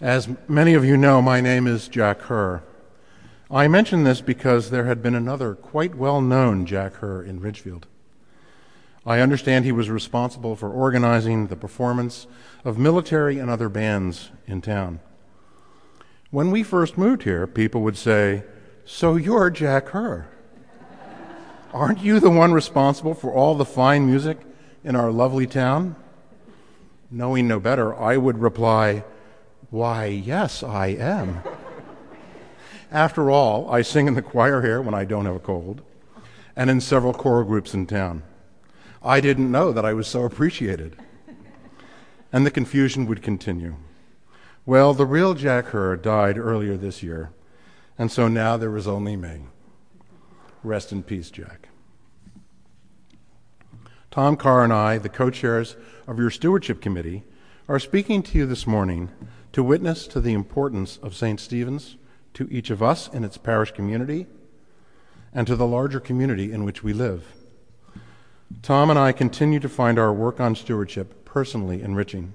As many of you know, my name is Jack Herr. I mention this because there had been another quite well known Jack Herr in Ridgefield. I understand he was responsible for organizing the performance of military and other bands in town. When we first moved here, people would say, So you're Jack Herr. Aren't you the one responsible for all the fine music in our lovely town? Knowing no better, I would reply, Why, yes, I am. After all, I sing in the choir here when I don't have a cold, and in several choral groups in town. I didn't know that I was so appreciated. And the confusion would continue. Well, the real Jack Herr died earlier this year, and so now there is only me. Rest in peace, Jack. Tom Carr and I, the co chairs of your stewardship committee, are speaking to you this morning to witness to the importance of St. Stephen's to each of us in its parish community and to the larger community in which we live. Tom and I continue to find our work on stewardship personally enriching.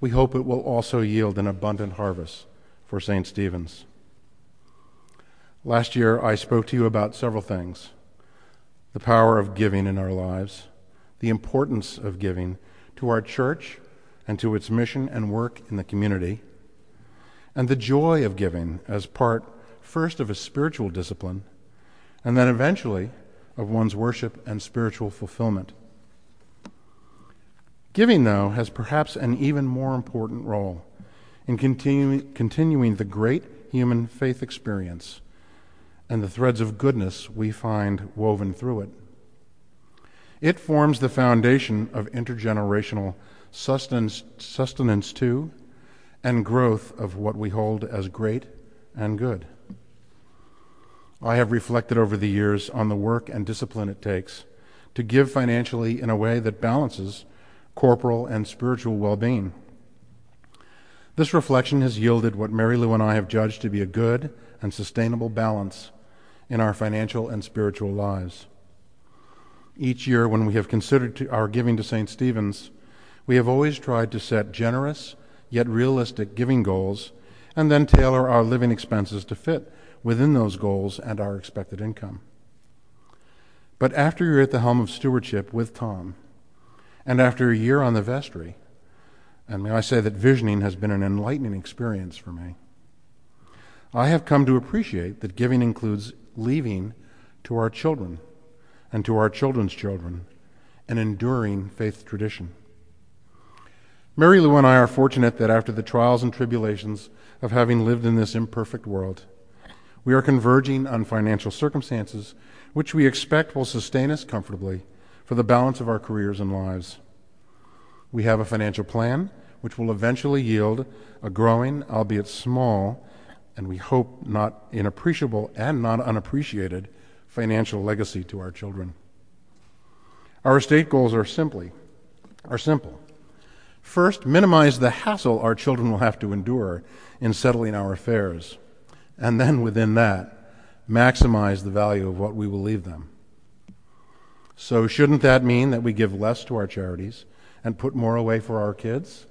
We hope it will also yield an abundant harvest for St. Stephen's. Last year, I spoke to you about several things the power of giving in our lives, the importance of giving to our church and to its mission and work in the community, and the joy of giving as part, first, of a spiritual discipline, and then eventually of one's worship and spiritual fulfillment. Giving, though, has perhaps an even more important role in continu- continuing the great human faith experience and the threads of goodness we find woven through it. It forms the foundation of intergenerational sustenance, sustenance to and growth of what we hold as great and good. I have reflected over the years on the work and discipline it takes to give financially in a way that balances corporal and spiritual well being. This reflection has yielded what Mary Lou and I have judged to be a good and sustainable balance in our financial and spiritual lives. Each year, when we have considered our giving to St. Stephen's, we have always tried to set generous yet realistic giving goals and then tailor our living expenses to fit within those goals and our expected income. But after you're at the helm of stewardship with Tom, and after a year on the vestry, and may I say that visioning has been an enlightening experience for me, I have come to appreciate that giving includes leaving to our children and to our children's children an enduring faith tradition. Mary Lou and I are fortunate that after the trials and tribulations of having lived in this imperfect world, we are converging on financial circumstances which we expect will sustain us comfortably for the balance of our careers and lives. We have a financial plan which will eventually yield a growing, albeit small, and we hope not inappreciable and not unappreciated financial legacy to our children. Our estate goals are simply are simple. First, minimize the hassle our children will have to endure in settling our affairs and then within that, maximize the value of what we will leave them. So, shouldn't that mean that we give less to our charities and put more away for our kids?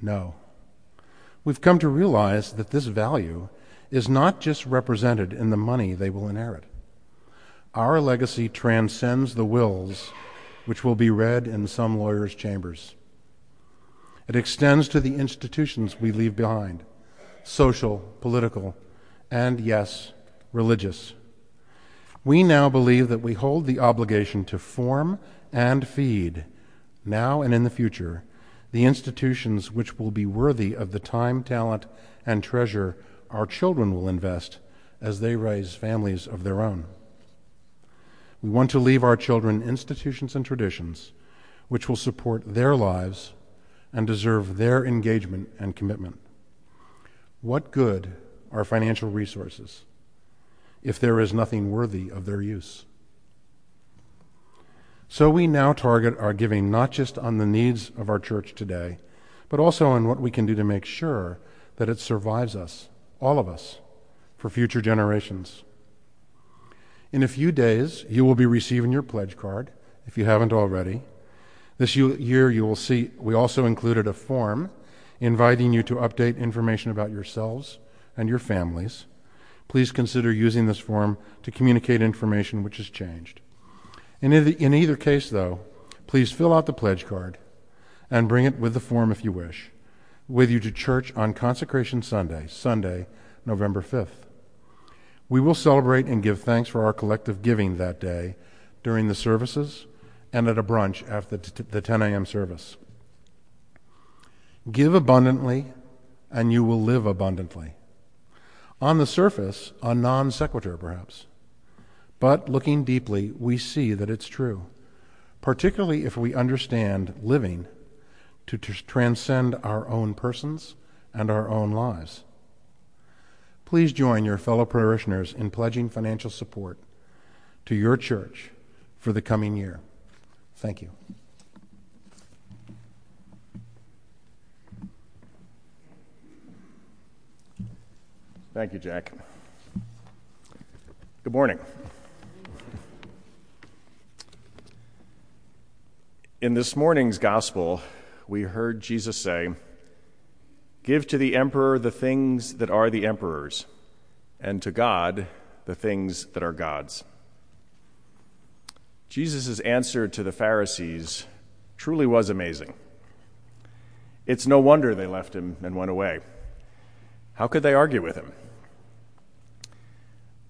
No. We've come to realize that this value is not just represented in the money they will inherit. Our legacy transcends the wills which will be read in some lawyer's chambers. It extends to the institutions we leave behind social, political, and yes, religious. We now believe that we hold the obligation to form and feed, now and in the future, the institutions which will be worthy of the time, talent, and treasure our children will invest as they raise families of their own. We want to leave our children institutions and traditions which will support their lives and deserve their engagement and commitment. What good are financial resources if there is nothing worthy of their use? So we now target our giving not just on the needs of our church today, but also on what we can do to make sure that it survives us, all of us, for future generations. In a few days, you will be receiving your pledge card, if you haven't already. This year, you will see we also included a form inviting you to update information about yourselves and your families, please consider using this form to communicate information which has changed. In either, in either case, though, please fill out the pledge card and bring it with the form if you wish, with you to church on Consecration Sunday, Sunday, November 5th. We will celebrate and give thanks for our collective giving that day during the services and at a brunch after the 10 a.m. service. Give abundantly, and you will live abundantly. On the surface, a non sequitur, perhaps. But looking deeply, we see that it's true, particularly if we understand living to transcend our own persons and our own lives. Please join your fellow parishioners in pledging financial support to your church for the coming year. Thank you. Thank you, Jack. Good morning. In this morning's gospel, we heard Jesus say, Give to the emperor the things that are the emperor's, and to God the things that are God's. Jesus' answer to the Pharisees truly was amazing. It's no wonder they left him and went away. How could they argue with him?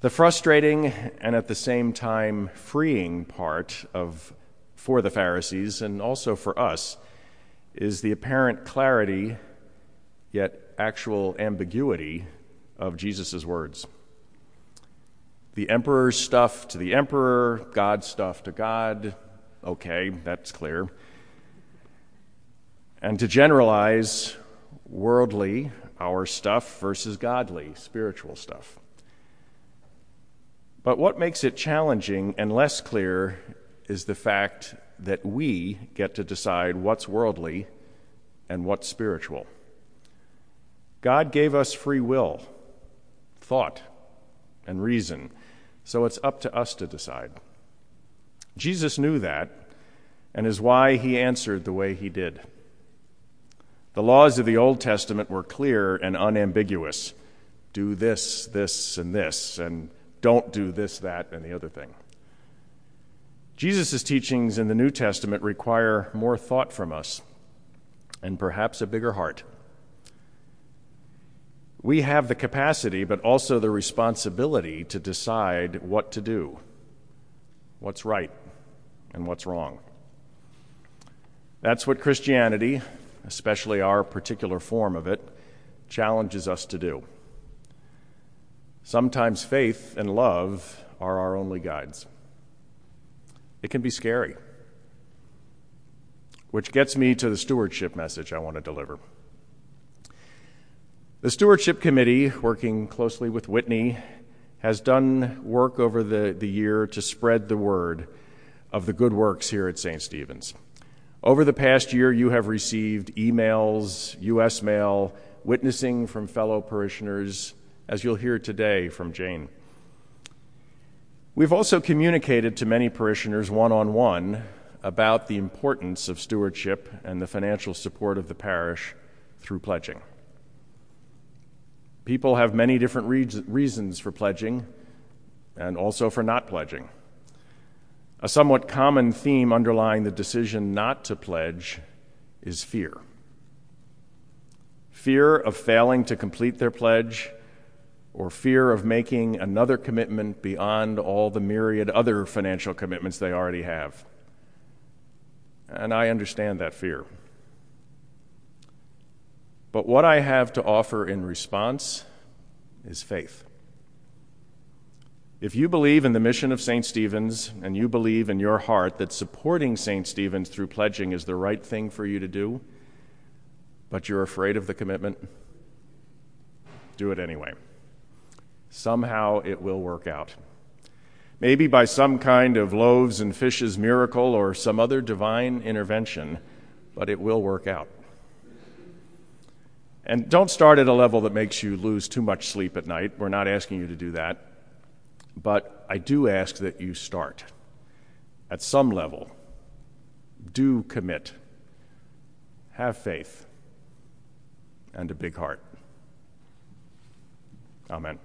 The frustrating and at the same time freeing part of for the Pharisees and also for us is the apparent clarity yet actual ambiguity of Jesus' words. The emperor's stuff to the emperor, God's stuff to God. Okay, that's clear. And to generalize worldly, our stuff versus godly, spiritual stuff. But what makes it challenging and less clear is the fact that we get to decide what's worldly and what's spiritual. God gave us free will, thought, and reason, so it's up to us to decide. Jesus knew that, and is why he answered the way he did. The laws of the Old Testament were clear and unambiguous do this, this, and this, and don't do this, that, and the other thing. Jesus' teachings in the New Testament require more thought from us and perhaps a bigger heart. We have the capacity, but also the responsibility to decide what to do, what's right, and what's wrong. That's what Christianity, especially our particular form of it, challenges us to do. Sometimes faith and love are our only guides. It can be scary. Which gets me to the stewardship message I want to deliver. The Stewardship Committee, working closely with Whitney, has done work over the, the year to spread the word of the good works here at St. Stephen's. Over the past year, you have received emails, U.S. mail, witnessing from fellow parishioners, as you'll hear today from Jane. We've also communicated to many parishioners one on one about the importance of stewardship and the financial support of the parish through pledging. People have many different reasons for pledging and also for not pledging. A somewhat common theme underlying the decision not to pledge is fear fear of failing to complete their pledge or fear of making another commitment beyond all the myriad other financial commitments they already have. And I understand that fear. But what I have to offer in response is faith. If you believe in the mission of St. Stephen's and you believe in your heart that supporting St. Stephen's through pledging is the right thing for you to do, but you're afraid of the commitment, do it anyway somehow it will work out. Maybe by some kind of loaves and fishes miracle or some other divine intervention, but it will work out. And don't start at a level that makes you lose too much sleep at night. We're not asking you to do that. But I do ask that you start at some level. Do commit. Have faith. and a big heart. Amen.